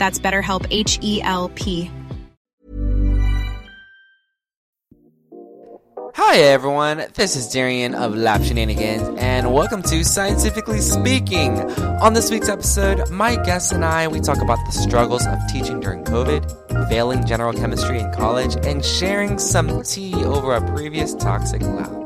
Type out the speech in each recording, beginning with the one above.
That's BetterHelp H E L P. Hi everyone, this is Darian of Lab Shenanigans, and welcome to Scientifically Speaking. On this week's episode, my guests and I we talk about the struggles of teaching during COVID, failing general chemistry in college, and sharing some tea over a previous toxic lab.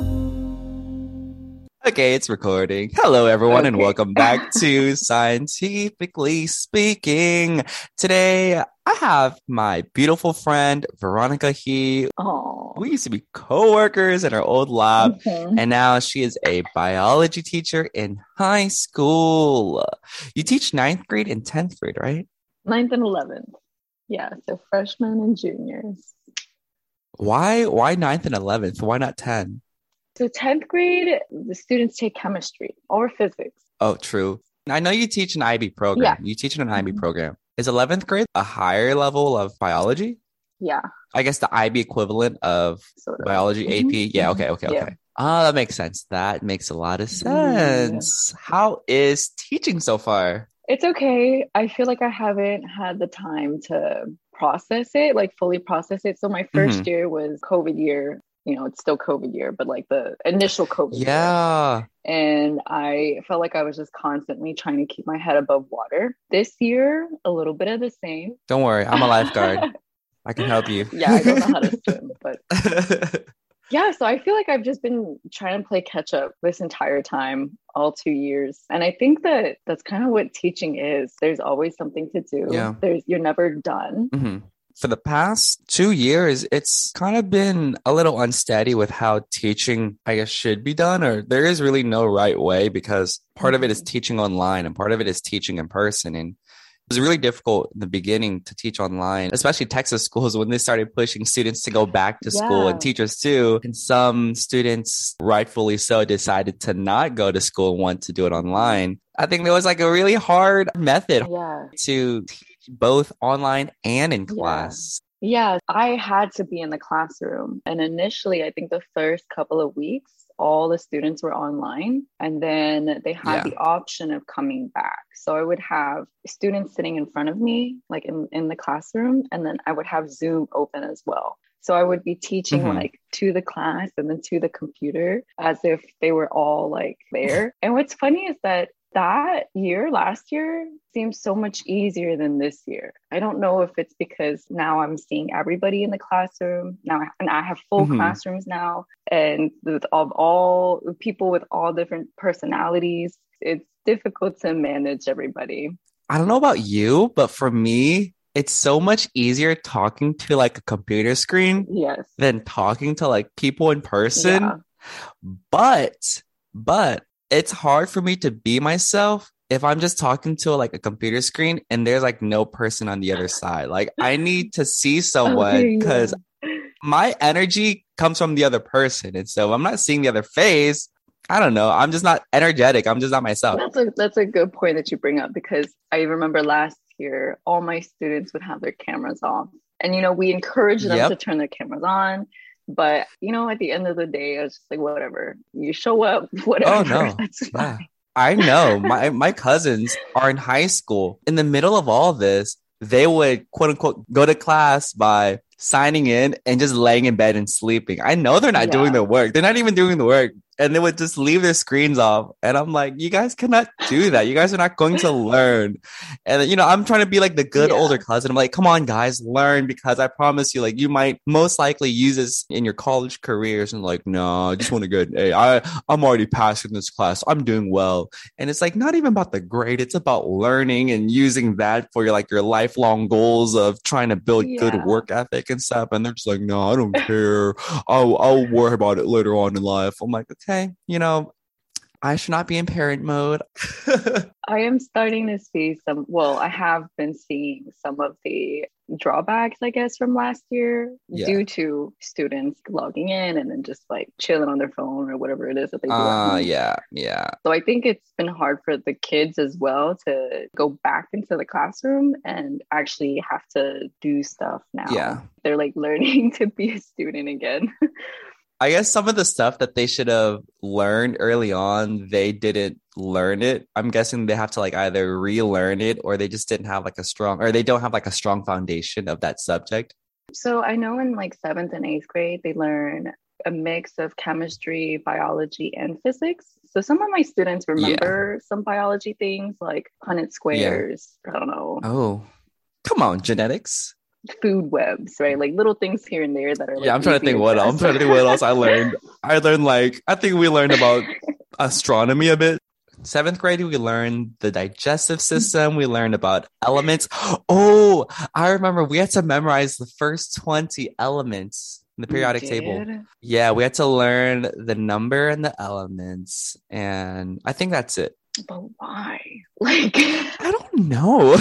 Okay, it's recording. Hello, everyone, and welcome back to Scientifically Speaking. Today, I have my beautiful friend Veronica He. Oh. We used to be co-workers in our old lab, Mhm. and now she is a biology teacher in high school. You teach ninth grade and tenth grade, right? Ninth and eleventh. Yeah, so freshmen and juniors. Why? Why ninth and eleventh? Why not ten? So tenth grade, the students take chemistry or physics. Oh, true. I know you teach an IB program. Yeah. You teach in an IB Mhm. program. Is eleventh grade a higher level of biology? Yeah, I guess the IB equivalent of sort of. biology Mhm. AP. Yeah. Okay. Okay. Yeah. Okay. Ah, that makes sense. That makes a lot of Mm, sense. How is teaching so far? It's okay. I feel like I haven't had the time to process it, like fully process it. So my 1st Mhm. year was COVID year. You know, it's still COVID year, but like the initial COVID year. Yeah. and I felt like I was just constantly trying to keep my head above water. This year, a little bit of the same. Don't worry. I'm a lifeguard. I can help you. yeah, I don't know how to swim, but yeah, so I feel like I've just been trying to play catch up this entire time, all two years. And I think that that's kind of what teaching is. There's always something to do. Yeah. There's you're never done. Mhm. For the past two years, it's kind of been a little unsteady with how teaching, I guess, should be done, or there is really no right way because part of it is Mhm. teaching online and part of it is teaching in person. And it was really difficult in the beginning to teach online, especially Texas schools when they started pushing students to go back to school and teachers too. And some students, rightfully so, decided to not go to school and want to do it online. I think there was like a really hard method Yeah. to teach both online and in class. Yeah, I had to be in the classroom. And initially, I think the first couple of weeks, all the students were online. And then they had Yeah. the option of coming back. So I would have students sitting in front of me, like in, in the classroom, and then I would have Zoom open as well. So I would be teaching Mhm. like to the class and then to the computer as if they were all like there. and what's funny is that that year, last year, seems so much easier than this year. I don't know if it's because now I'm seeing everybody in the classroom now, and I have full Mhm. classrooms now, and with of all people with all different personalities, it's difficult to manage everybody. I don't know about you, but for me, it's so much easier talking to like a computer screen Yes. than talking to like people in person. Yeah. But, but it's hard for me to be myself if I'm just talking to like a computer screen and there's like no person on the other side. Like I need to see oh, someone because my energy comes from the other person. And so if I'm not seeing the other face. I don't know. I'm just not energetic. I'm just not myself. That's a that's a good point that you bring up because I remember last year all my students would have their cameras off. And you know, we encourage them Yep. to turn their cameras on. But you know, at the end of the day, I was just like, whatever. You show up, whatever. Oh, no. That's Yeah. I know. My my cousins are in high school. In the middle of all this, they would quote unquote go to class by signing in and just laying in bed and sleeping. I know they're not Yeah. doing the work. They're not even doing the work. And they would just leave their screens off. And I'm like, you guys cannot do that. You guys are not going to learn. And you know, I'm trying to be like the good Yeah. older cousin. I'm like, come on, guys, learn because I promise you, like, you might most likely use this in your college careers. And like, no, I just want to go. Hey, I I'm already passing this class. I'm doing well. And it's like not even about the grade. It's about learning and using that for your like your lifelong goals of trying to build good work ethic and stuff. And they're just like, no, I don't care. I'll I'll worry about it later on in life. I'm like, okay, you know, I should not be in parent mode. I am starting to see some, well, I have been seeing some of the drawbacks, I guess, from last year Yeah. due to students logging in and then just like chilling on their phone or whatever it is that they do. uh yeah, yeah. So I think it's been hard for the kids as well to go back into the classroom and actually have to do stuff now. Yeah. They're like learning to be a student again. I guess some of the stuff that they should have learned early on, they didn't learn it. I'm guessing they have to like either relearn it or they just didn't have like a strong or they don't have like a strong foundation of that subject. So I know in like seventh and eighth grade, they learn a mix of chemistry, biology, and physics. So some of my students remember some biology things like Punnett squares, I don't know, Oh. Come on, genetics. Food webs, right? Like little things here and there that are like, yeah, I'm trying to think what else. I'm trying to think what else I learned. I learned like I think we learned about astronomy a bit. Seventh grade, we learned the digestive system. We learned about elements. Oh, I remember we had to memorize the first 20 elements in the periodic table. Yeah, we had to learn the number and the elements. And I think that's it. But why? Like, I don't know.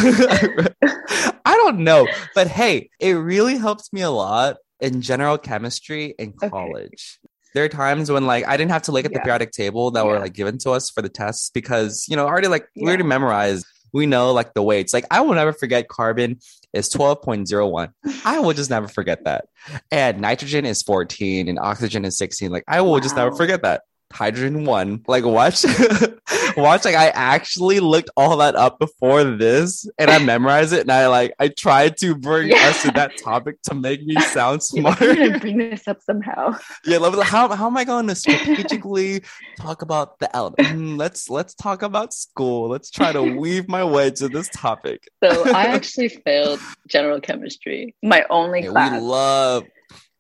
I don't know. But hey, it really helped me a lot in general chemistry in Okay. college. There are times when like I didn't have to look at the periodic table that were like given to us for the tests because you know already like we Yeah. already memorized. We know like the weights. Like I will never forget carbon is 12.01. I will just never forget that. And nitrogen is 14 and oxygen is 16. Like I will just never forget that. Hydrogen one. Like watch watch like I actually looked all that up before this and I memorized it and I like I tried to bring Yeah. us to that topic to make me sound like, smarter. gonna bring this up somehow. yeah, love how how am I going to strategically talk about the element? Hmm, let's let's talk about school. Let's try to weave my way to this topic. So I actually failed general chemistry, my only Hey, we love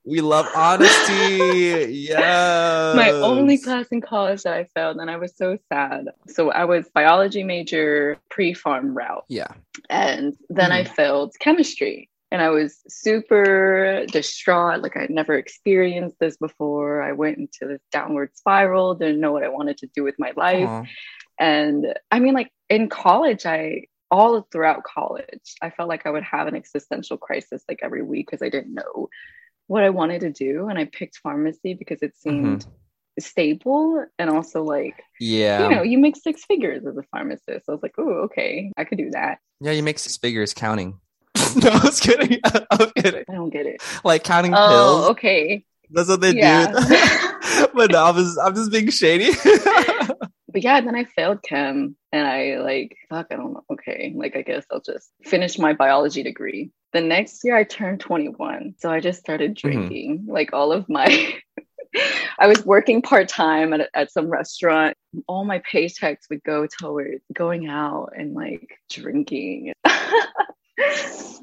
we love honesty. yeah. my only class in college that I failed, and I was so sad. So I was biology major pre-pharm route, Yeah. and then I mm-hmm. failed chemistry. And I was super distraught. Like I'd never experienced this before. I went into this downward spiral, didn't know what I wanted to do with my life. Aw. And I mean, like in college, I all throughout college, I felt like I would have an existential crisis like every week because I didn't know what I wanted to do. And I picked pharmacy because it mm-hmm. seemed stable and also like, Yeah. you know, you make six figures as a pharmacist. I was like, oh, okay, I could do that. yeah, you make six figures counting. no, I was kidding. I was kidding. I don't get it. Like counting Oh, pills. okay. That's what they Yeah. do. but no, I'm just I'm just being shady. But yeah, then I failed chem and I like, fuck, I don't know. Okay. Like, I guess I'll just finish my biology degree. The next year I turned 21. So I just started Mm-hmm. drinking like all of my. I was working part time at, at some restaurant. All my paychecks would go towards going out and like drinking.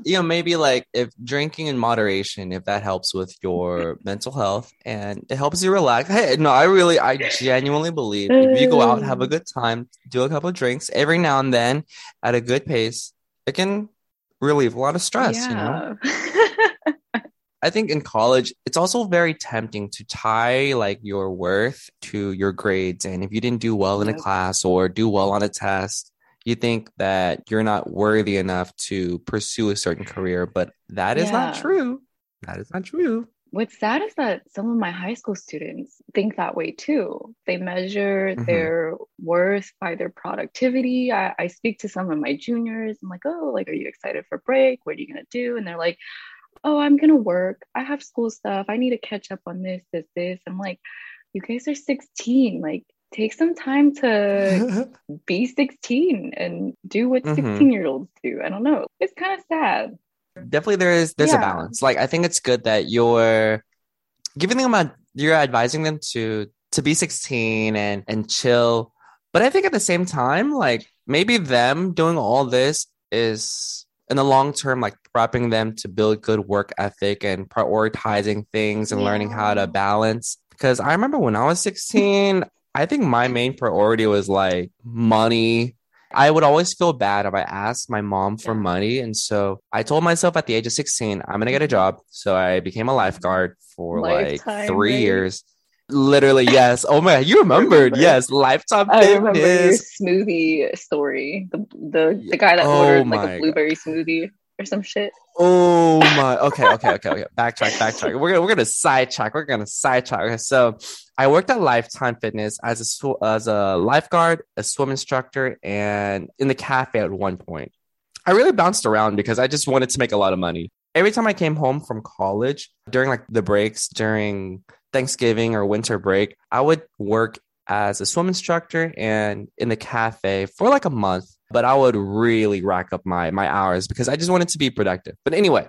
you know, maybe like if drinking in moderation, if that helps with your mental health and it helps you relax. Hey, no, I really, I genuinely believe if you go out, have a good time, do a couple of drinks every now and then at a good pace, it can relieve a lot of stress, you know? I think in college, it's also very tempting to tie like your worth to your grades. And if you didn't do well in a class or do well on a test, you think that you're not worthy enough to pursue a certain career. But that is not true. That is not true. What's sad is that some of my high school students think that way too. They measure Mhm. their worth by their productivity. I, I speak to some of my juniors. I'm like, oh, like, are you excited for break? What are you gonna do? And they're like, oh, I'm gonna work. I have school stuff. I need to catch up on this, this, this. I'm like, you guys are 16. Like, take some time to be 16 and do what Mhm. 16 year olds do. I don't know. It's kind of sad. Definitely there is there's a balance. Like I think it's good that you're giving them a you're advising them to to be 16 and and chill. But I think at the same time, like maybe them doing all this is in the long term, like prepping them to build good work ethic and prioritizing things and yeah. learning how to balance. Because I remember when I was 16, I think my main priority was like money. I would always feel bad if I asked my mom for yeah. money. And so I told myself at the age of 16, I'm going to get a job. So I became a lifeguard for Lifetime, like three right? years. Literally, yes. Oh my, you remembered? Remember. Yes, lifetime I fitness. remember your smoothie story. The the, the guy that oh ordered like a blueberry God. smoothie or some shit. Oh my. Okay, okay, okay, okay. Backtrack, backtrack. We're gonna we're gonna sidetrack. We're gonna sidetrack. Okay, so I worked at Lifetime Fitness as a sw- as a lifeguard, a swim instructor, and in the cafe at one point. I really bounced around because I just wanted to make a lot of money. Every time I came home from college during like the breaks during Thanksgiving or winter break, I would work as a swim instructor and in the cafe for like a month, but I would really rack up my my hours because I just wanted to be productive. But anyway,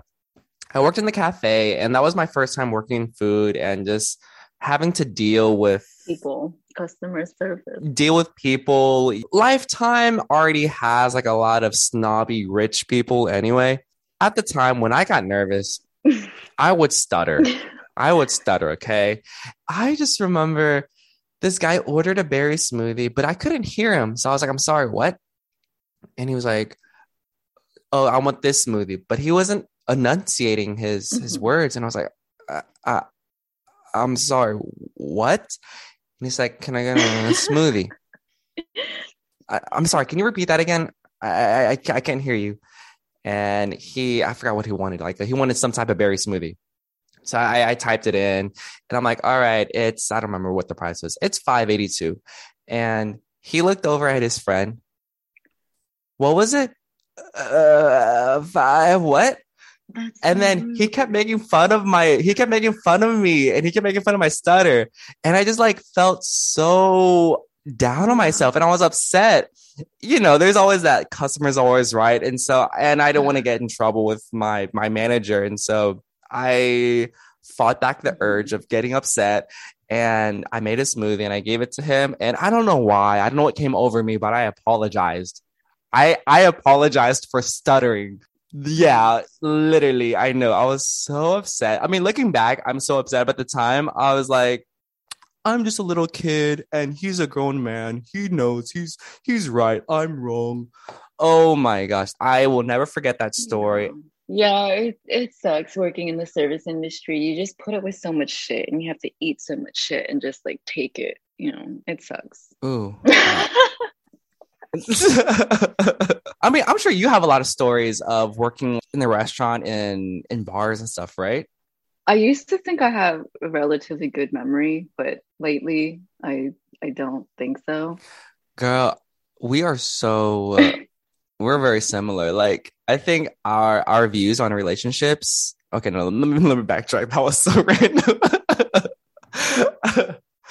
I worked in the cafe and that was my first time working food and just having to deal with people customer service deal with people lifetime already has like a lot of snobby rich people anyway at the time when i got nervous i would stutter I would stutter, okay? I just remember this guy ordered a berry smoothie, but I couldn't hear him. So I was like, I'm sorry, what? And he was like, Oh, I want this smoothie. But he wasn't enunciating his his words. And I was like, uh, uh, I'm sorry, what? And he's like, Can I get a smoothie? I, am sorry, can you repeat that again? I, I, I can't hear you. And he, I forgot what he wanted. Like he wanted some type of berry smoothie. So I, I typed it in and I'm like, all right, it's, I don't remember what the price was. It's 582. And he looked over at his friend. What was it? Uh, five, what? That's and then he kept making fun of my he kept making fun of me and he kept making fun of my stutter and i just like felt so down on myself and i was upset you know there's always that customers always right and so and i don't want to get in trouble with my my manager and so I fought back the urge of getting upset and I made a smoothie and I gave it to him. And I don't know why. I don't know what came over me, but I apologized. I I apologized for stuttering. Yeah, literally. I know. I was so upset. I mean, looking back, I'm so upset. But at the time, I was like, I'm just a little kid and he's a grown man. He knows he's he's right. I'm wrong. Oh my gosh. I will never forget that story. Yeah, it, it sucks working in the service industry. You just put up with so much shit and you have to eat so much shit and just like take it. You know, it sucks. Ooh. I mean, I'm sure you have a lot of stories of working in the restaurant and in bars and stuff, right? I used to think I have a relatively good memory, but lately I I don't think so. Girl, we are so uh, we're very similar. Like I think our our views on relationships. Okay, no, let me, let me backtrack. That was so random.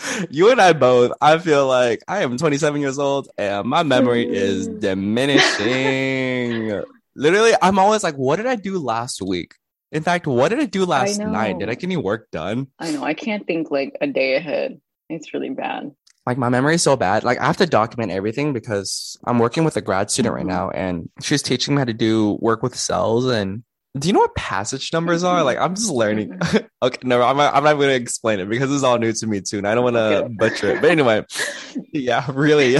you and I both. I feel like I am 27 years old and my memory is diminishing. Literally, I'm always like, "What did I do last week?" In fact, what did I do last I night? Did I get any work done? I know. I can't think like a day ahead. It's really bad like my memory is so bad. Like I have to document everything because I'm working with a grad student right mm-hmm. now and she's teaching me how to do work with cells. And do you know what passage numbers are? Like I'm just learning. Okay, no, I'm not, I'm not going to explain it because it's all new to me too. And I don't want to okay. butcher it. But anyway, yeah, really.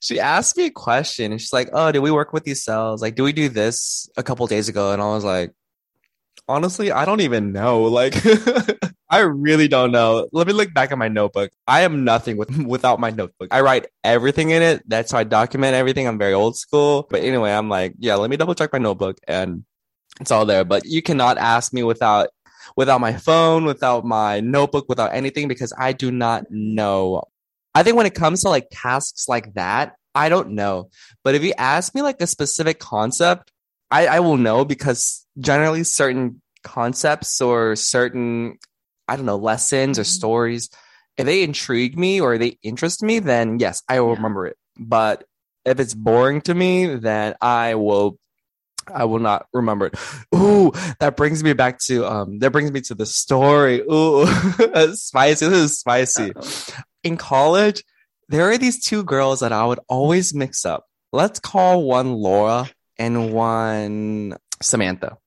she asked me a question and she's like, Oh, did we work with these cells? Like, do we do this a couple days ago? And I was like, honestly, I don't even know. Like, I really don't know. Let me look back at my notebook. I am nothing with, without my notebook. I write everything in it. That's how I document everything. I'm very old school. But anyway, I'm like, yeah, let me double check my notebook and it's all there. But you cannot ask me without without my phone, without my notebook, without anything because I do not know. I think when it comes to like tasks like that, I don't know. But if you ask me like a specific concept, I, I will know because generally certain concepts or certain, I don't know, lessons or mm-hmm. stories, if they intrigue me or they interest me, then yes, I will yeah. remember it. But if it's boring to me, then I will I will not remember it. Ooh, that brings me back to um that brings me to the story. Ooh, spicy. This is spicy. In college, there are these two girls that I would always mix up. Let's call one Laura and one Samantha.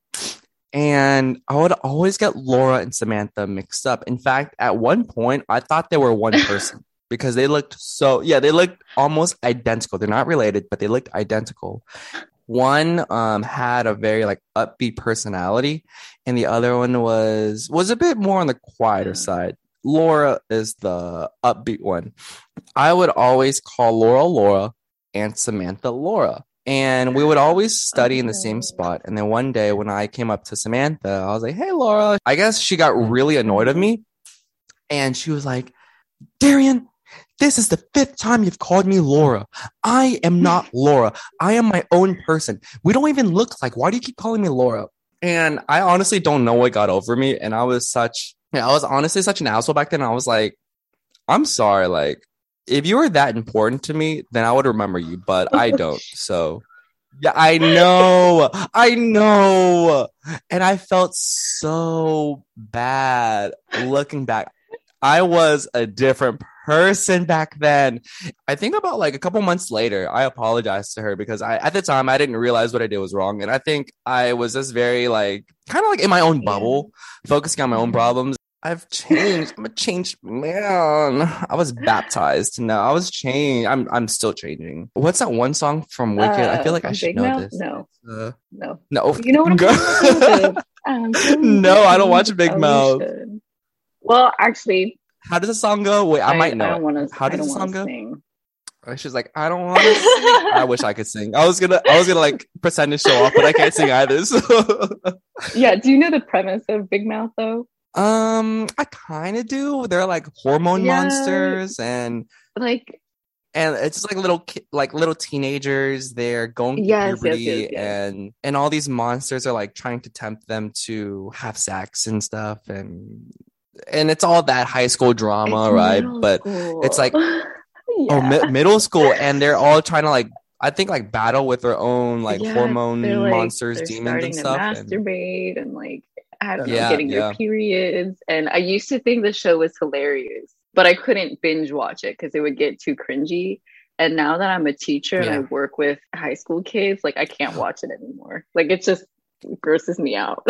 And I would always get Laura and Samantha mixed up. In fact, at one point, I thought they were one person because they looked so, yeah, they looked almost identical. They're not related, but they looked identical. One um, had a very like upbeat personality, and the other one was was a bit more on the quieter side. Laura is the upbeat one. I would always call Laura Laura and Samantha Laura. And we would always study in the same spot. And then one day when I came up to Samantha, I was like, Hey, Laura. I guess she got really annoyed of me. And she was like, Darian, this is the fifth time you've called me Laura. I am not Laura. I am my own person. We don't even look like. Why do you keep calling me Laura? And I honestly don't know what got over me. And I was such, I was honestly such an asshole back then. I was like, I'm sorry. Like, if you were that important to me, then I would remember you, but I don't. So, yeah, I know. I know. And I felt so bad looking back. I was a different person back then. I think about like a couple months later, I apologized to her because I at the time I didn't realize what I did was wrong. And I think I was just very like kind of like in my own bubble, focusing on my own problems. I've changed. I'm a changed man. I was baptized. No, I was changed. I'm I'm still changing. What's that one song from Wicked? Uh, I feel like I should know Mouth? this. No, uh, no, no. You know what I'm um, No, I don't watch Big Mouth. Well, actually, how does the song go? Wait, I, I might know. I don't wanna, How does the song go? Sing. She's like, I don't want to sing. I wish I could sing. I was gonna, I was gonna like pretend to show off, but I can't sing either. So. yeah. Do you know the premise of Big Mouth though? Um, I kind of do. They're like hormone yeah. monsters, and like, and it's just like little, ki- like little teenagers. They're going through yes, puberty, yes, yes, and and all these monsters are like trying to tempt them to have sex and stuff, and and it's all that high school drama, it's right? But school. it's like yeah. oh mi- middle school, and they're all trying to like I think like battle with their own like yeah, hormone like, monsters, demons and stuff. masturbate and, and like I don't know, yeah, getting their periods. And I used to think the show was hilarious, but I couldn't binge watch it because it would get too cringy. And now that I'm a teacher and I work with high school kids, like I can't watch it anymore. Like it just grosses me out.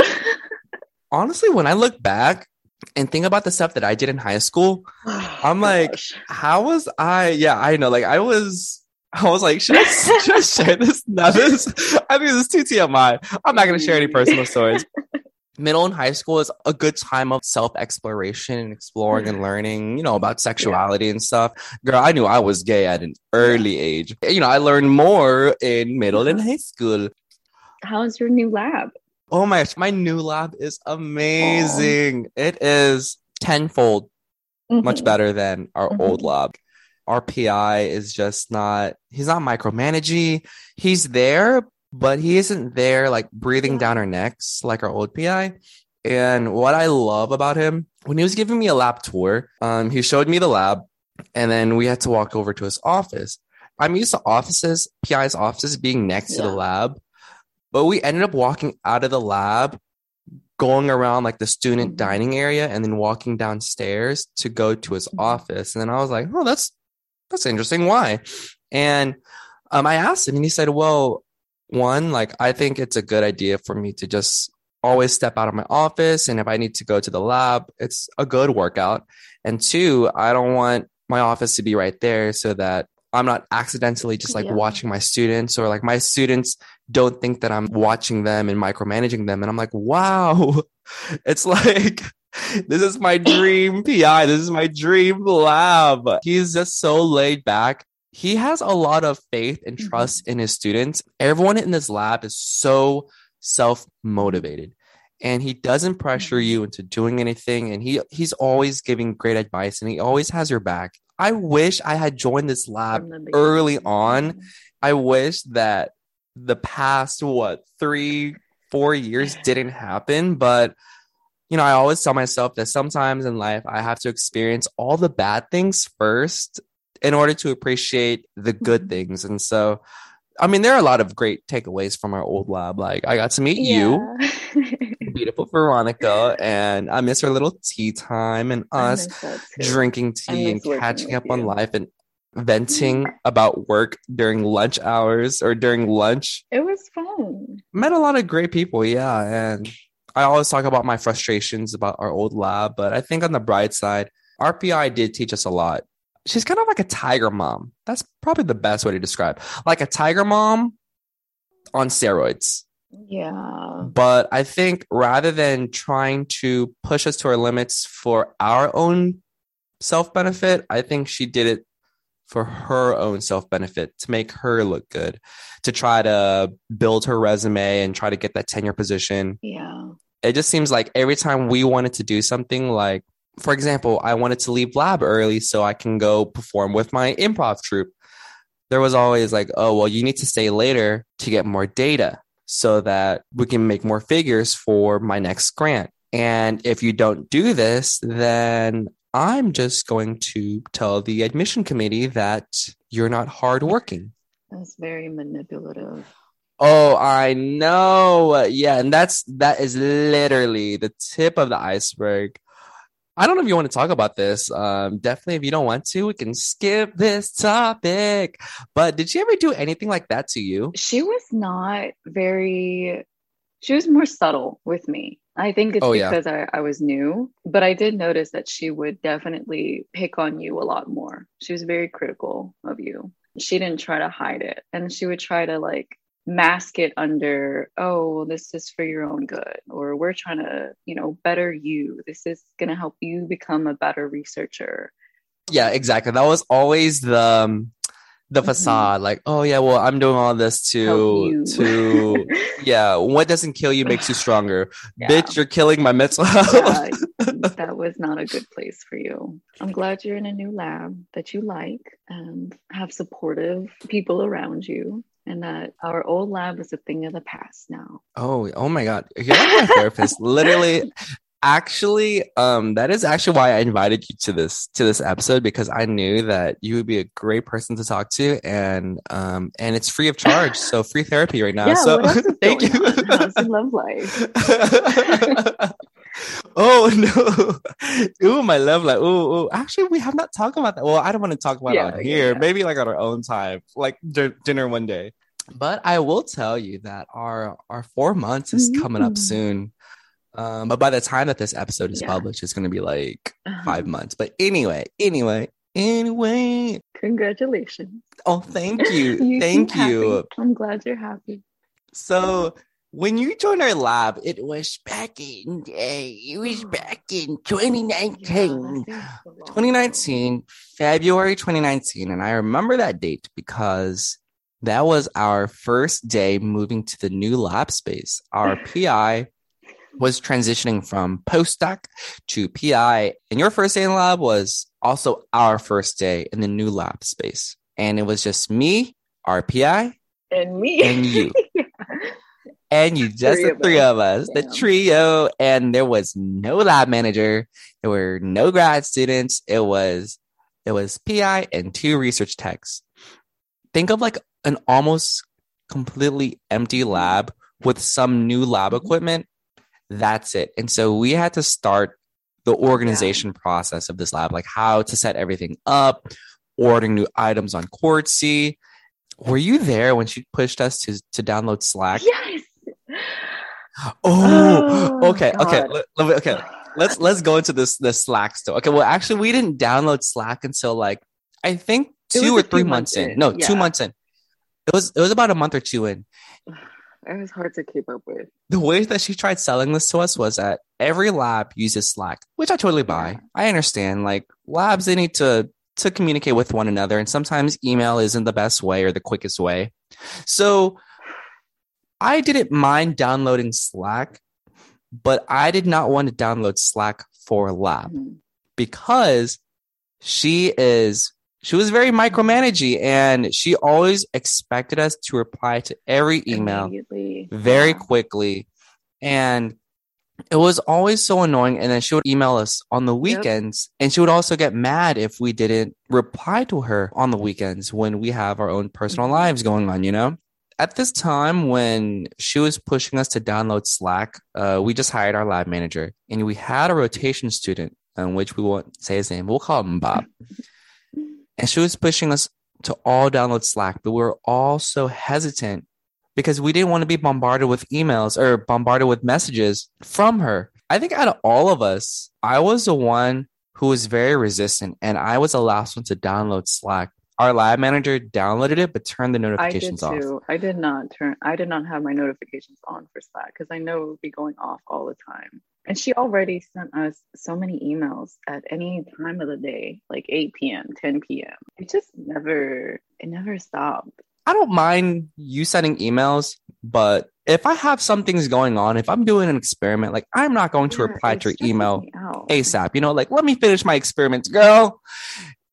Honestly, when I look back, and think about the stuff that I did in high school. Oh, I'm like, gosh. how was I? Yeah, I know. Like, I was, I was like, should I, should I share this? Now, this, I think this is too TMI. I'm not going to share any personal stories. Middle and high school is a good time of self exploration and exploring and learning, you know, about sexuality yeah. and stuff. Girl, I knew I was gay at an early age. You know, I learned more in middle and high school. How's your new lab? Oh my gosh, my new lab is amazing. It is tenfold mm-hmm. much better than our mm-hmm. old lab. Our PI is just not, he's not micromanaging. He's there, but he isn't there like breathing yeah. down our necks like our old PI. And what I love about him, when he was giving me a lab tour, um, he showed me the lab and then we had to walk over to his office. I'm used to offices, PI's offices being next yeah. to the lab. But we ended up walking out of the lab, going around like the student mm-hmm. dining area, and then walking downstairs to go to his mm-hmm. office. And then I was like, oh, that's that's interesting. Why? And um, I asked him, and he said, well, one, like I think it's a good idea for me to just always step out of my office, and if I need to go to the lab, it's a good workout. And two, I don't want my office to be right there so that I'm not accidentally just like yeah. watching my students or like my students don't think that I'm watching them and micromanaging them. And I'm like, wow, it's like, this is my dream PI. This is my dream lab. He's just so laid back. He has a lot of faith and mm-hmm. trust mm-hmm. in his students. Everyone in this lab is so self motivated and he doesn't pressure mm-hmm. you into doing anything and he he's always giving great advice and he always has your back i wish i had joined this lab early on i wish that the past what three four years didn't happen but you know i always tell myself that sometimes in life i have to experience all the bad things first in order to appreciate the good mm-hmm. things and so I mean, there are a lot of great takeaways from our old lab. Like, I got to meet you, beautiful Veronica, and I miss our little tea time and us drinking tea and catching up you. on life and venting about work during lunch hours or during lunch. It was fun. Met a lot of great people, yeah. And I always talk about my frustrations about our old lab, but I think on the bright side, our PI did teach us a lot. She's kind of like a tiger mom. That's probably the best way to describe. Like a tiger mom on steroids. Yeah. But I think rather than trying to push us to our limits for our own self benefit, I think she did it for her own self benefit to make her look good, to try to build her resume and try to get that tenure position. Yeah. It just seems like every time we wanted to do something, like, for example, I wanted to leave lab early so I can go perform with my improv troupe. There was always like, oh, well, you need to stay later to get more data so that we can make more figures for my next grant. And if you don't do this, then I'm just going to tell the admission committee that you're not hardworking. That's very manipulative. Oh, I know. Yeah, and that's that is literally the tip of the iceberg. I don't know if you want to talk about this. Um, definitely, if you don't want to, we can skip this topic. But did she ever do anything like that to you? She was not very. She was more subtle with me. I think it's oh, because yeah. I, I was new, but I did notice that she would definitely pick on you a lot more. She was very critical of you. She didn't try to hide it. And she would try to like mask it under, oh, well, this is for your own good, or we're trying to, you know, better you. This is going to help you become a better researcher. Yeah, exactly. That was always the um, the mm-hmm. facade like oh yeah well i'm doing all this to to yeah what doesn't kill you makes you stronger yeah. bitch you're killing my mental health yeah, that was not a good place for you i'm glad you're in a new lab that you like and have supportive people around you and that our old lab is a thing of the past now. Oh, oh my God. You're like my therapist. Literally, actually um that is actually why I invited you to this to this episode because I knew that you would be a great person to talk to and um and it's free of charge so free therapy right now yeah, so thank you how's love life oh no ooh my love life ooh, ooh actually we have not talked about that well I don't want to talk about yeah, it on here yeah. maybe like on our own time like d- dinner one day but I will tell you that our our four months is coming up mm. soon um, but by the time that this episode is yeah. published, it's going to be like uh-huh. five months. But anyway, anyway, anyway. Congratulations. Oh, thank you. you thank you. Happy. I'm glad you're happy. So when you joined our lab, it was back in day. It was oh. back in 2019. Yeah, 2019, February 2019. And I remember that date because that was our first day moving to the new lab space. Our PI was transitioning from postdoc to PI. And your first day in the lab was also our first day in the new lab space. And it was just me, our PI, and me, and you. And you, just three the three of us, the trio. And there was no lab manager. There were no grad students. It was, it was PI and two research techs. Think of like an almost completely empty lab with some new lab equipment that's it. And so we had to start the organization yeah. process of this lab, like how to set everything up, ordering new items on Quartzy. Were you there when she pushed us to to download Slack? Yes. Oh, oh okay, God. okay, let, let me, okay. Let's let's go into this this Slack still. Okay, well, actually, we didn't download Slack until like I think two or three months, months in. in. No, yeah. two months in. It was it was about a month or two in, it was hard to keep up with. The way that she tried selling this to us was that every lab uses Slack, which I totally buy. Yeah. I understand. Like labs, they need to to communicate with one another, and sometimes email isn't the best way or the quickest way. So I didn't mind downloading Slack, but I did not want to download Slack for lab mm-hmm. because she is she was very micromanaging and she always expected us to reply to every email very yeah. quickly. And it was always so annoying. And then she would email us on the weekends yep. and she would also get mad if we didn't reply to her on the weekends when we have our own personal mm-hmm. lives going on, you know? At this time when she was pushing us to download Slack, uh, we just hired our lab manager and we had a rotation student, in which we won't say his name, we'll call him Bob. and she was pushing us to all download Slack, but we were all so hesitant because we didn't want to be bombarded with emails or bombarded with messages from her. I think out of all of us, I was the one who was very resistant and I was the last one to download Slack. Our lab manager downloaded it but turned the notifications I did off. too. I did not turn I did not have my notifications on for Slack because I know it would be going off all the time. And she already sent us so many emails at any time of the day, like 8 p.m., 10 p.m. It just never it never stopped. I don't mind you sending emails, but if I have some things going on, if I'm doing an experiment, like I'm not going to Yeah, reply to your email. ASAP. You know, like let me finish my experiments, girl.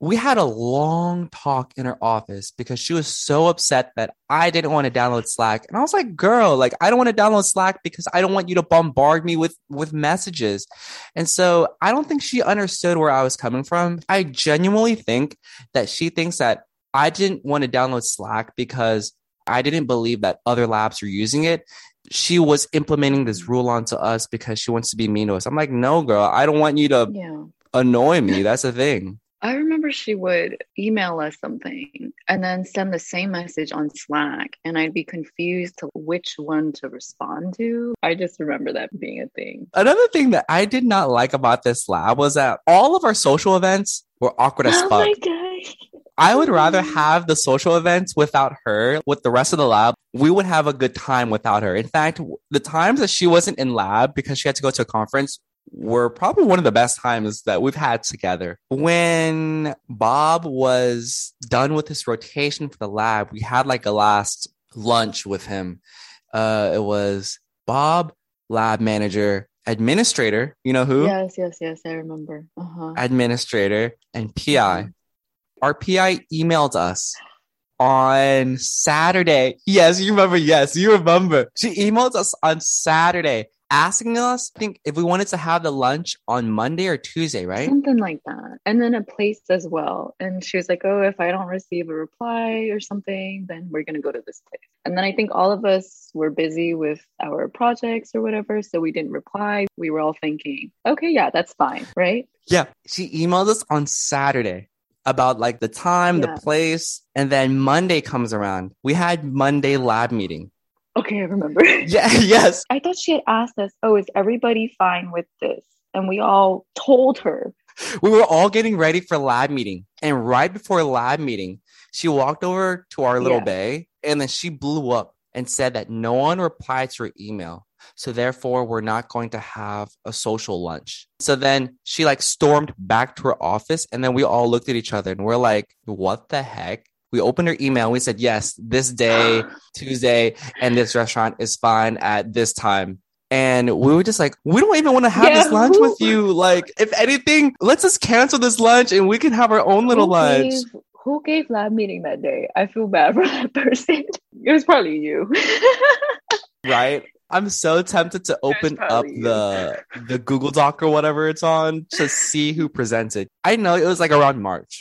We had a long talk in her office because she was so upset that I didn't want to download Slack. And I was like, girl, like I don't want to download Slack because I don't want you to bombard me with with messages. And so I don't think she understood where I was coming from. I genuinely think that she thinks that I didn't want to download Slack because I didn't believe that other labs were using it. She was implementing this rule onto us because she wants to be mean to us. I'm like, no, girl, I don't want you to Yeah. annoy me. That's the thing. I remember she would email us something and then send the same message on Slack, and I'd be confused to which one to respond to. I just remember that being a thing. Another thing that I did not like about this lab was that all of our social events were awkward as oh fuck. my gosh. I would rather have the social events without her. With the rest of the lab, we would have a good time without her. In fact, the times that she wasn't in lab because she had to go to a conference were probably one of the best times that we've had together. When Bob was done with his rotation for the lab, we had like a last lunch with him. Uh, it was Bob, lab manager, administrator, you know who? Yes, yes, yes. I remember. Uh huh. administrator and PI. Our PI emailed us on Saturday. Yes, you remember. Yes, you remember. She emailed us on Saturday asking us, I think, if we wanted to have the lunch on Monday or Tuesday, right? Something like that. And then a place as well. And she was like, Oh, if I don't receive a reply or something, then we're going to go to this place. And then I think all of us were busy with our projects or whatever. So we didn't reply. We were all thinking, Okay, yeah, that's fine. Right. Yeah. She emailed us on Saturday about like the time, Yeah. the place, and then Monday comes around. We had Monday lab meeting. Okay, I remember. Yeah, yes. I thought she had asked us, Oh, is everybody fine with this? And we all told her, we were all getting ready for lab meeting and right before lab meeting she walked over to our little Yeah. bay and then she blew up and said that no one replied to her email so therefore we're not going to have a social lunch so then she like stormed back to her office and then we all looked at each other and we're like what the heck we opened her email we said yes this day tuesday and this restaurant is fine at this time and we were just like, we don't even want to have Yeah, this lunch who- with you. Like, if anything, let's just cancel this lunch and we can have our own little lunch. Who gave lab meeting that day? I feel bad for that person. It was probably you. Right? I'm so tempted to open up you. the the Google Doc or whatever it's on to see who presented. I know it was like around March.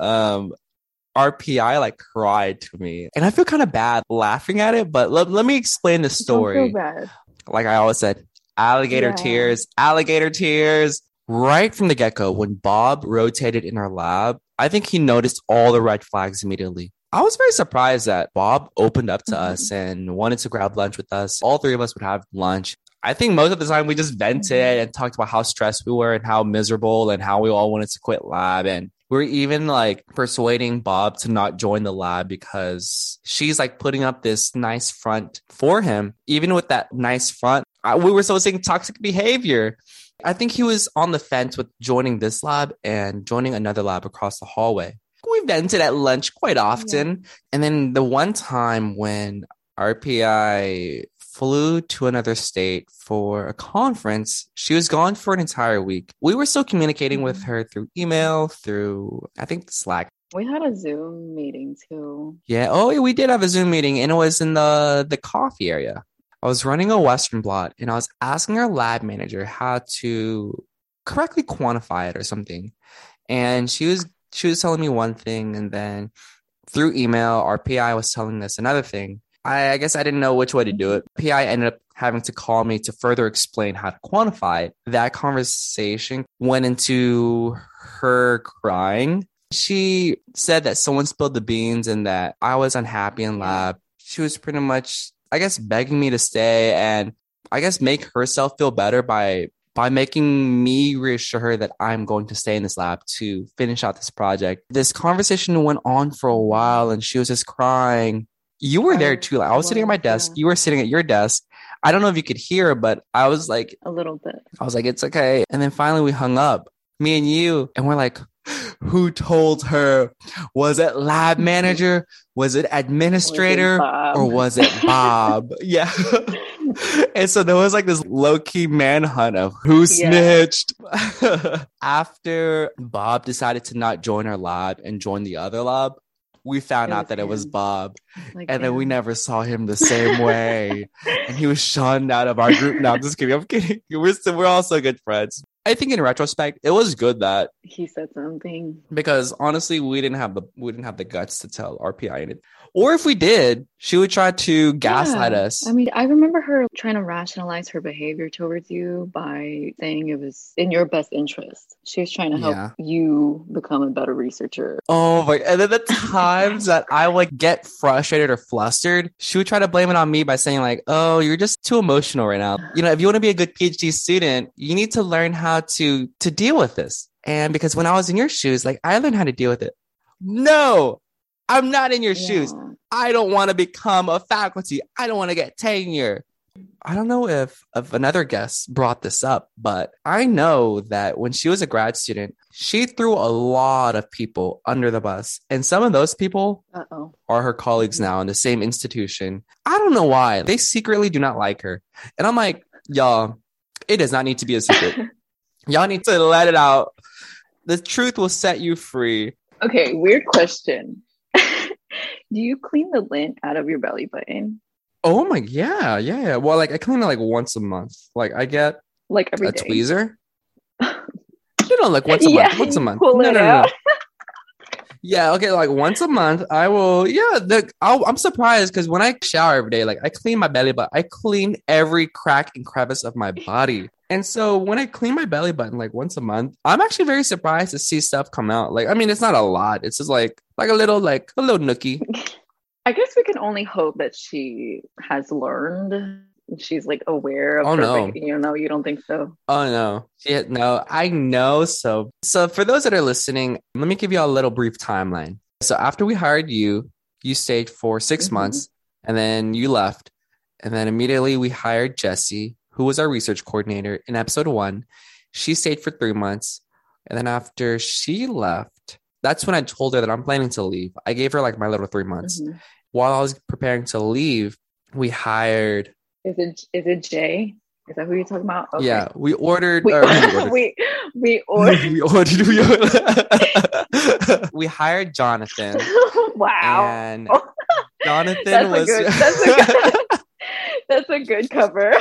Um our PI like cried to me. And I feel kind of bad laughing at it, but let, let me explain the story. bad. Like I always said, alligator Yeah. tears, alligator tears. Right from the get go, when Bob rotated in our lab, I think he noticed all the red flags immediately. I was very surprised that Bob opened up to Mhm. us and wanted to grab lunch with us. All three of us would have lunch. I think most of the time we just vented Mhm. and talked about how stressed we were and how miserable and how we all wanted to quit lab. And we are even like persuading Bob to not join the lab because she's like putting up this nice front for him. Even with that nice front, we were still seeing toxic behavior. I think he was on the fence with joining this lab and joining another lab across the hallway. We vented at lunch quite often. And then the one time when our PI flew to another state for a conference, she was gone for an entire week. We were still communicating with mm-hmm. her through email, through, I think, Slack. We had a Zoom meeting too. Yeah. Oh, yeah, we did have a Zoom meeting, and it was in the the coffee area. I was running a Western blot, and I was asking our lab manager how to correctly quantify it or something, and she was she was telling me one thing, and then through email, our PI was telling us another thing. I, I guess I didn't know which way to do it. PI ended up having to call me to further explain how to quantify it. That conversation went into her crying she said that someone spilled the beans and that I was unhappy in lab. She was pretty much, I guess, begging me to stay and I guess make herself feel better by by making me reassure her that I'm going to stay in this lab to finish out this project. This conversation went on for a while and she was just crying. You were there too. Like, I was sitting at my desk. yeah. You were sitting at your desk. I don't know if you could hear, but I was like, A little bit. I was like, it's okay. And then finally we hung up, me and you, and we're like, who told her? Was it lab manager? Was it administrator? Bob? Or was it Bob? yeah. and so there was like this low key manhunt of who Yeah. snitched. After Bob decided to not join our lab and join the other lab, we found out that it was. Bob. Like, And then we never saw him the same way and he was shunned out of our group. No, I'm just kidding. I'm kidding. We're still, we're all also good friends. I think in retrospect, it was good that he said something. because honestly, we didn't have the we didn't have the guts to tell our PI and it. Or if we did, she would try to gaslight Yeah. us. I mean, I remember her trying to rationalize her behavior towards you by saying it was in your best interest. She was trying to help Yeah. you become a better researcher. Oh my! And then the times that I like get frustrated or flustered, she would try to blame it on me by saying like, "Oh, you're just too emotional right now. You know, if you want to be a good PhD student, you need to learn how to to deal with this." And because when I was in your shoes, like I learned how to deal with it. No, I'm not in your shoes. I don't want to become a faculty. I don't want to get tenure. I don't know if, if another guest brought this up, but I know that when she was a grad student, she threw a lot of people under the bus. And some of those people Uh oh. are her colleagues now in the same institution. I don't know why. They secretly do not like her. And I'm like, y'all, it does not need to be a secret. y'all need to let it out. The truth will set you free. Okay, weird question. Do you clean the lint out of your belly button Oh my, yeah, yeah, yeah. Well, like I clean it like once a month. Like I get like every a day? tweezer. You know, like once a Yeah, month. Once a month. no, no, no, no. Yeah, okay, like once a month, I will. Yeah, the I'll, I'm surprised because when I shower every day, like I clean my belly but I clean every crack and crevice of my body. And so when I clean my belly button like once a month, I'm actually very surprised to see stuff come out. Like, I mean, it's not a lot. It's just like like a little like a little nookie. I guess we can only hope that she has learned. She's like aware of Oh, her, no. like, you know, you don't think so. Oh no. Yeah, no, I know. So, so for those that are listening, let me give you a little brief timeline. So after we hired you, you stayed for 6 Mhm. months and then you left. And then immediately we hired Jessie, who was our research coordinator in episode one. She stayed for three months. And then after she left, that's when I told her that I'm planning to leave. I gave her like my little three months. Mhm. While I was preparing to leave, we hired, Is it is it Jay? Is that who you're talking about? Okay. yeah, we ordered, We, or we ordered we we ordered. we ordered, we ordered. we hired Jonathan, wow. and Jonathan that's was. a good. That's a good. that's a good cover.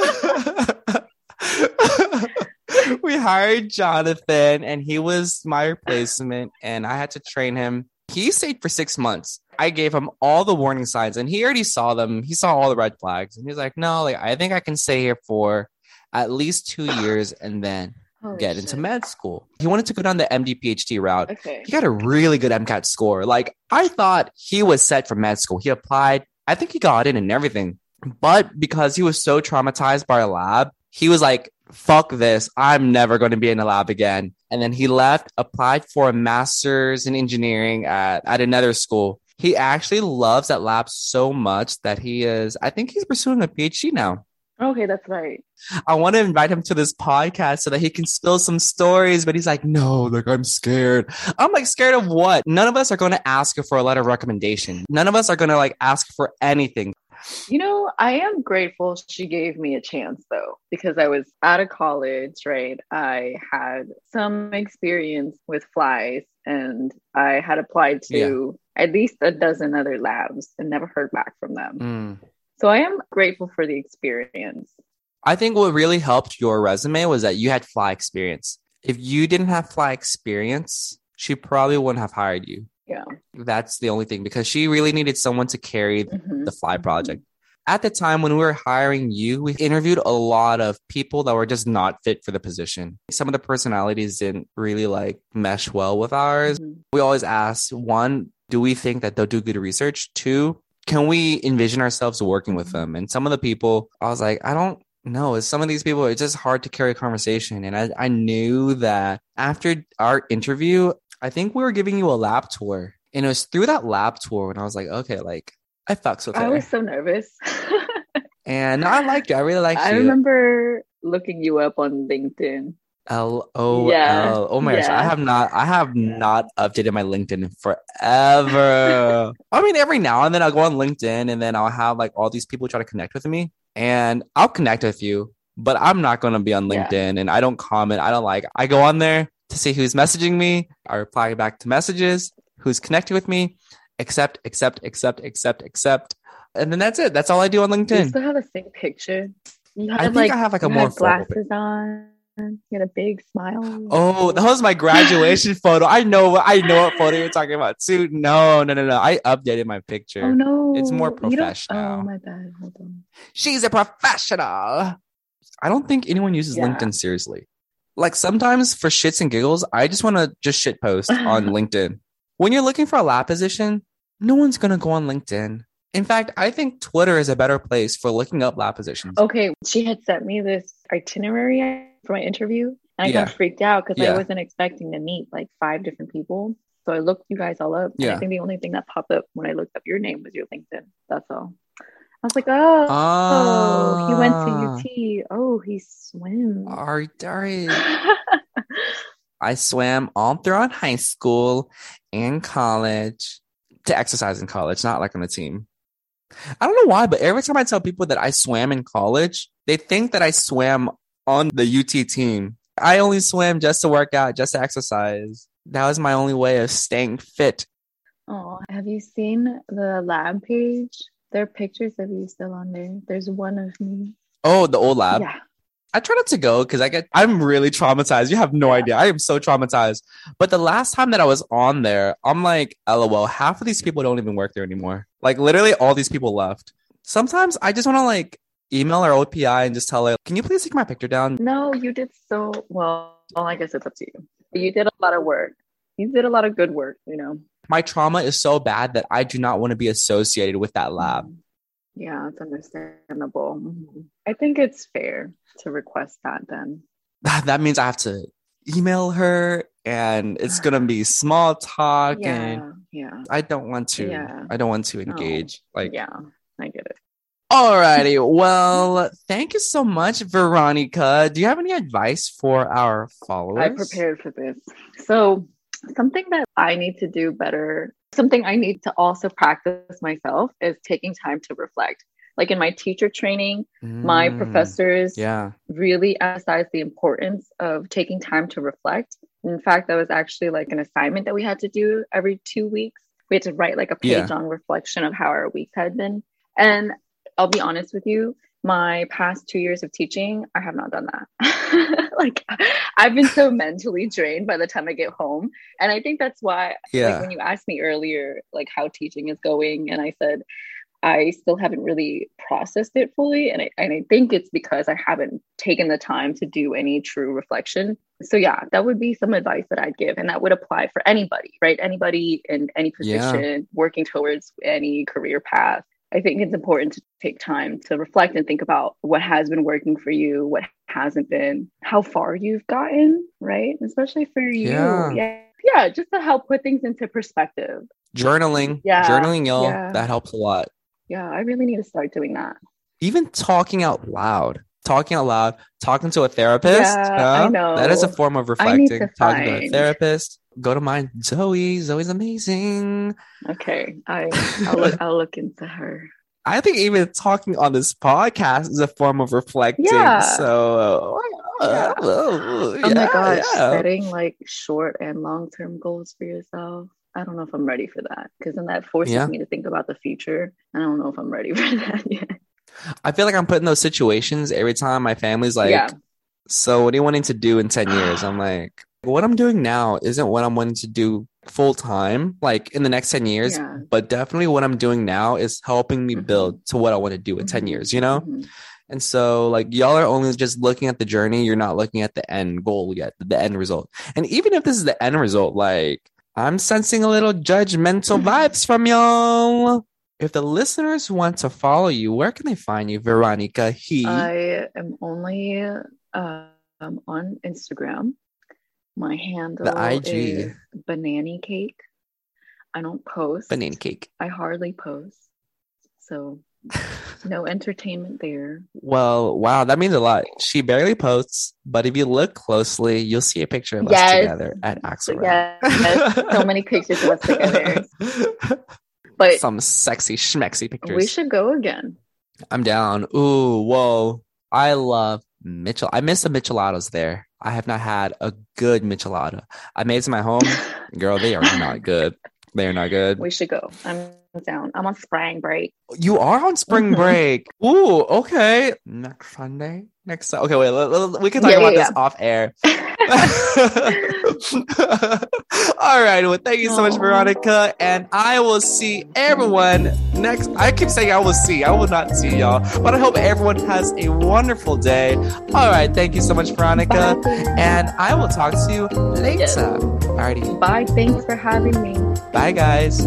we hired Jonathan, and he was my replacement, and I had to train him. He stayed for six months. I gave him all the warning signs, and he already saw them. He saw all the red flags, and he's like, "No, like I think I can stay here for at least two years, and then Holy get into med school." He wanted to go down the MD PhD route. Okay. He got a really good MCAT score. Like I thought he was set for med school. He applied. I think he got in and everything. But because he was so traumatized by a lab, he was like, fuck this. I'm never going to be in a lab again. And then he left, applied for a master's in engineering at, at another school. He actually loves that lab so much that he is, I think he's pursuing a PhD now. Okay, that's right. I want to invite him to this podcast so that he can spill some stories, but he's like, no, like I'm scared. I'm like, scared of what? None of us are going to ask for a letter of recommendation. None of us are going to like ask for anything. You know, I am grateful she gave me a chance though, because I was out of college, right? I had some experience with flies and I had applied to at least a dozen other labs and never heard back from them. Mm. So I am grateful for the experience. I think what really helped your resume was that you had fly experience. If you didn't have fly experience, she probably wouldn't have hired you. Yeah. That's the only thing because she really needed someone to carry Mhm. the fly project. At the time when we were hiring you, we interviewed a lot of people that were just not fit for the position. Some of the personalities didn't really like mesh well with ours. Mhm. We always ask one, do we think that they'll do good research? Two, can we envision ourselves working with them? And some of the people, I was like, I don't know. Some of these people, it's just hard to carry a conversation. And I, I knew that after our interview, I think we were giving you a lab tour. And it was through that lab tour when I was like, okay, like I fucks with her. I was so nervous. and I liked you. I really liked I you. I remember looking you up on LinkedIn. L O Yeah, L. Oh my gosh, I have not. I have not updated my LinkedIn forever. I mean, every now and then I'll go on LinkedIn and then I'll have like all these people try to connect with me, and I'll connect with you, but I'm not going to be on Yeah. LinkedIn and I don't comment. I don't like. I go on there to see who's messaging me. I reply back to messages. Who's connected with me? Accept, accept, accept, accept, accept, and then that's it. That's all I do on LinkedIn. you still have the same picture? You I think I have, like, a more glasses on. You had a big smile. Oh, that was my graduation photo. I know what I know what photo you're talking about too. No, no, no, no. I updated my picture. Oh no, It's more professional. Oh my bad. Hold on. She's a professional. I don't think anyone uses Yeah. LinkedIn seriously. Like sometimes for shits and giggles, I just want to just shit post on LinkedIn. When you're looking for a lab position, no one's gonna go on LinkedIn. In fact, I think Twitter is a better place for looking up lab positions. Okay, she had sent me this itinerary for my interview, and I Yeah. got freaked out because Yeah. I wasn't expecting to meet like five different people. So I looked you guys all up. Yeah. I think the only thing that popped up when I looked up your name was your LinkedIn. That's all. I was like, oh, oh, he went Ah. to UT. Oh, he swims. Are, are, I swam all throughout high school and college to exercise in college, not like on the team. I don't know why, but every time I tell people that I swam in college, they think that I swam on the UT team. I only swam just to work out, just to exercise. That was my only way of staying fit. oh, have you seen the lab page? There are pictures of you still on there. There's one of me. Oh, the old lab. yeah. I try not to go because I get I'm really traumatized. You have no idea. I am so traumatized. But the last time that I was on there, I'm like, lol, half of these people don't even work there anymore. Like literally all these people left. Sometimes I just want to like email our OPI and just tell her, can you please take my picture down? No, you did so well. Well, I guess it's up to you. You did a lot of work. You did a lot of good work, you know. My trauma is so bad that I do not want to be associated with that lab. Yeah, it's understandable. Mhm. I think it's fair to request that then. That means I have to email her and it's going to be small talk and Yeah, yeah, I don't want to Yeah. I don't want to engage. Like yeah. I get it. Alrighty. Well, thank you so much, Veronica. Do you have any advice for our followers? I prepared for this. So, something that I need to do better, something I need to also practice myself is taking time to reflect. Like in my teacher training, my Mm, professors Yeah. really emphasized the importance of taking time to reflect. In fact, that was actually like an assignment that we had to do every two weeks. We had to write like a Yeah. page on reflection of how our weeks had been. And I'll be honest with you, my past two years of teaching, I have not done that. like I've been so mentally drained by the time I get home. And I think that's why Yeah. like when you asked me earlier like how teaching is going and I said I still haven't really processed it fully. And I, and I think it's because I haven't taken the time to do any true reflection. So, yeah, that would be some advice that I'd give. And that would apply for anybody, right? Anybody in any Yeah. position working towards any career path. I think it's important to take time to reflect and think about what has been working for you, what hasn't been, how far you've gotten, right? Especially for you. Yeah. Yeah. Yeah, just to help put things into perspective. Journaling. Yeah, Journaling, y'all. yeah. That helps a lot. Yeah, I really need to start doing that. Even talking out loud. Talking out loud, talking to a therapist. Yeah, I know. That is a form of I need reflecting. to Talking to a find- therapist. Go to mine, Zoe. Zoe's amazing. Okay, I I'll look, I'll look into her. I think even talking on this podcast is a form of reflecting. Yeah. So, uh, Yeah. oh Oh my gosh, setting like short and long term goals for yourself. I don't know if I'm ready for that because then that forces Yeah. me to think about the future. I don't know if I'm ready for that yet. I feel like I'm put in those situations every time my family's like, Yeah. So, what are you wanting to do in 10 years? I'm like, What I'm doing now isn't what I'm wanting to do full time, like in the next 10 years. Yeah. But definitely what I'm doing now is helping me Mhm. build to what I want to do in 10 Mhm. years, you know? Mhm. And so, like, y'all are only just looking at the journey. You're not looking at the end goal yet, the end result. And even if this is the end result, like, I'm sensing a little judgmental vibes from y'all. If the listeners want to follow you, where can they find you, Veronica? He. I am only um, on Instagram. My handle IG. is banana cake. I don't post. banana cake. I hardly post. So no entertainment there. Well, wow, that means a lot. She barely posts, but if you look closely, you'll see a picture of us together at Axel. Yes, so many pictures of us together. But Some sexy schmexy pictures. we should go again. I'm down. Ooh, whoa. I love Mitchell. I miss the Micheladas there. I have not had a good Michelada. I made it some at home. Girl, they are not good. They are not good. We should go. I'm down. I'm on spring break. You are on spring Mhm. break. Ooh, okay. Next Sunday. Next. Okay, wait. let- let- we can talk Yeah, about yeah, this off air. All right. Well, thank you so much, Veronica. And I will see everyone next. I keep saying I will see. I will not see y'all. But I hope everyone has a wonderful day. All right. Thank you so much, Veronica. Bye. And I will talk to you later. Yes. Alrighty. Bye. Thanks for having me. Bye, guys.